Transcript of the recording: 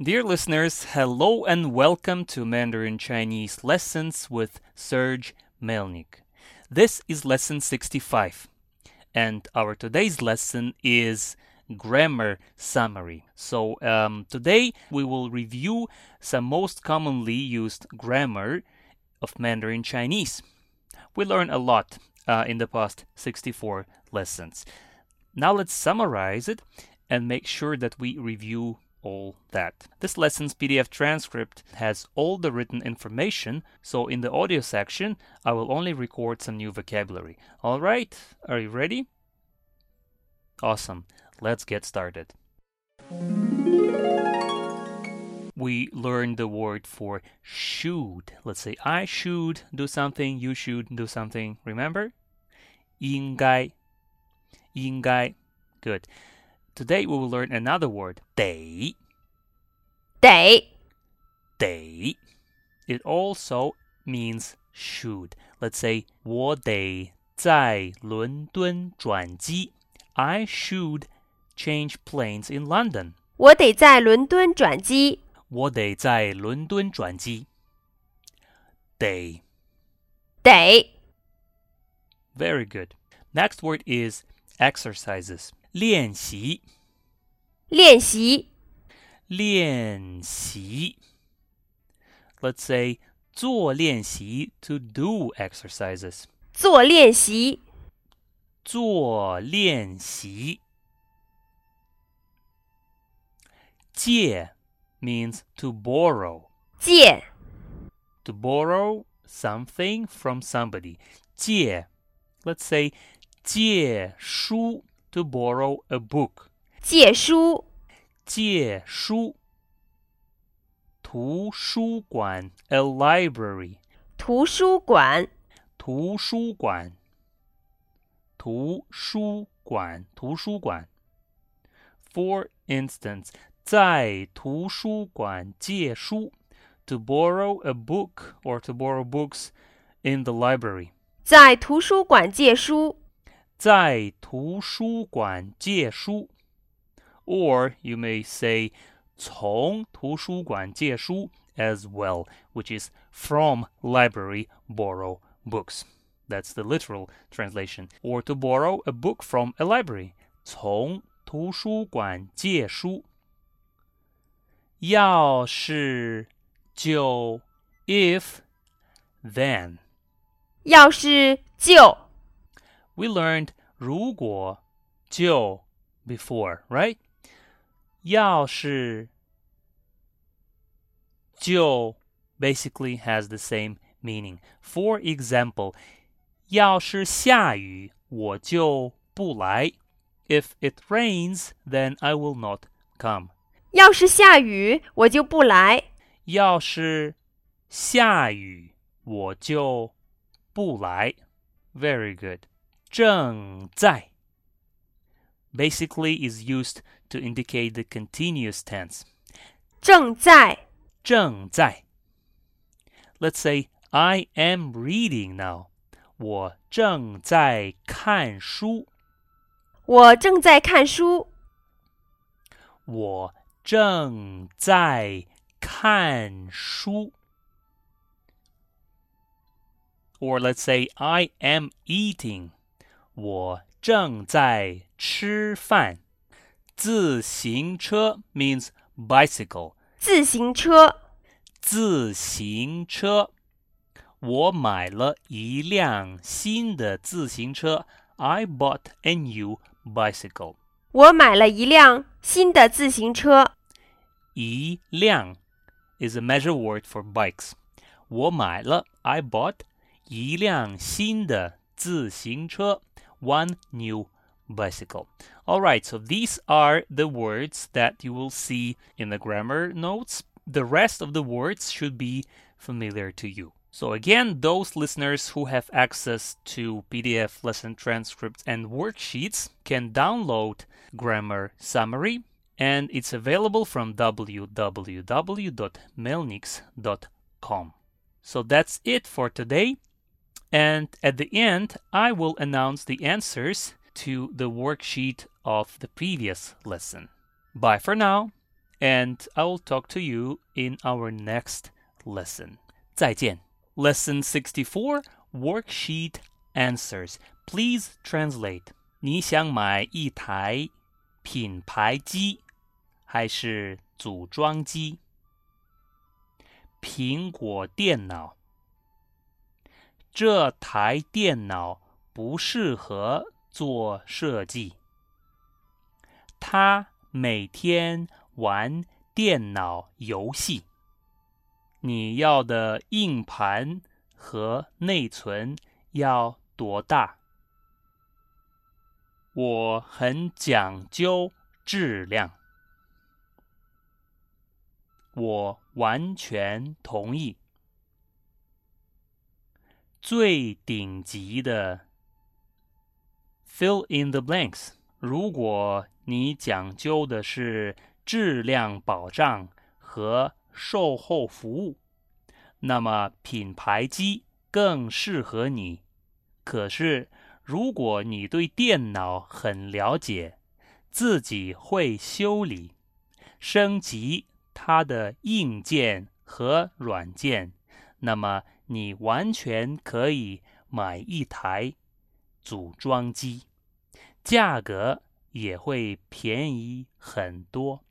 Dear listeners, hello and welcome to Mandarin Chinese Lessons with Serge Melnyk. This is lesson 65, and our today's lesson is grammar summary. So, um, today we will review some most commonly used grammar of Mandarin Chinese. We learned a lot uh, in the past 64 lessons. Now let's summarize it and make sure that we review all that. This lesson's PDF transcript has all the written information, so in the audio section, I will only record some new vocabulary. All right, are you ready? Awesome. Let's get started. We learned the word for should. Let's say I should do something, you should do something. Remember? 应该,应该. Good. Today we will learn another word, 得.得得. It also means should. Let's say 我得在伦敦转机. I should change planes in London. 我得在伦敦转机。我得在伦敦转机。得。得 Very good. Next word is exercises. 练习，练习练习。Let's say 做练习 to do exercises. 做练习做练习。借 means to borrow. 借 To borrow something from somebody. 借 Let's say 借书 to borrow a book. 借书借书。图书馆 a library. 图书馆图书馆，图书馆，图书馆。For instance，在图书馆借书，to borrow a book or to borrow books in the library。在图书馆借书。 在图书馆借书，or you may say 从图书馆借书 as well, which is from library borrow books. That's the literal translation. Or to borrow a book from a library. 从图书馆借书。要是就 if then. 要是就 We learned 如果就 before, right? 要是就 basically has the same meaning. For example, 要是下雨我就不来. If it rains, then I will not come. 要是下雨我就不来。要是下雨我就不来. Very good. 正在 basically is used to indicate the continuous tense. 正在正在 Let's say I am reading now. 我正在看书。我正在看书。我正在看书。Or let's say I am eating. 我正在吃饭。自行车 means bicycle. 自行车自行车。我买了一辆新的自行车。I bought a new bicycle. 我买了一辆新的自行车。一辆 is a measure word for bikes. 我买了 I bought 一辆新的自行车 one new bicycle. All right, so these are the words that you will see in the grammar notes. The rest of the words should be familiar to you. So, again, those listeners who have access to PDF lesson transcripts and worksheets can download Grammar Summary, and it's available from www.melnyks.com. So, that's it for today. And at the end, I will announce the answers to the worksheet of the previous lesson. Bye for now, and I will talk to you in our next lesson. 再见. Lesson 64 Worksheet Answers. Please translate. 你想买一台品牌机还是组装机？苹果电脑。 这台电脑不适合做设计。他每天玩电脑游戏。你要的硬盘和内存要多大？我很讲究质量。我完全同意。最顶级的，fill in the blanks。如果你讲究的是质量保障和售后服务，那么品牌机更适合你。可是，如果你对电脑很了解，自己会修理、升级它的硬件和软件，那么。你完全可以买一台组装机，价格也会便宜很多。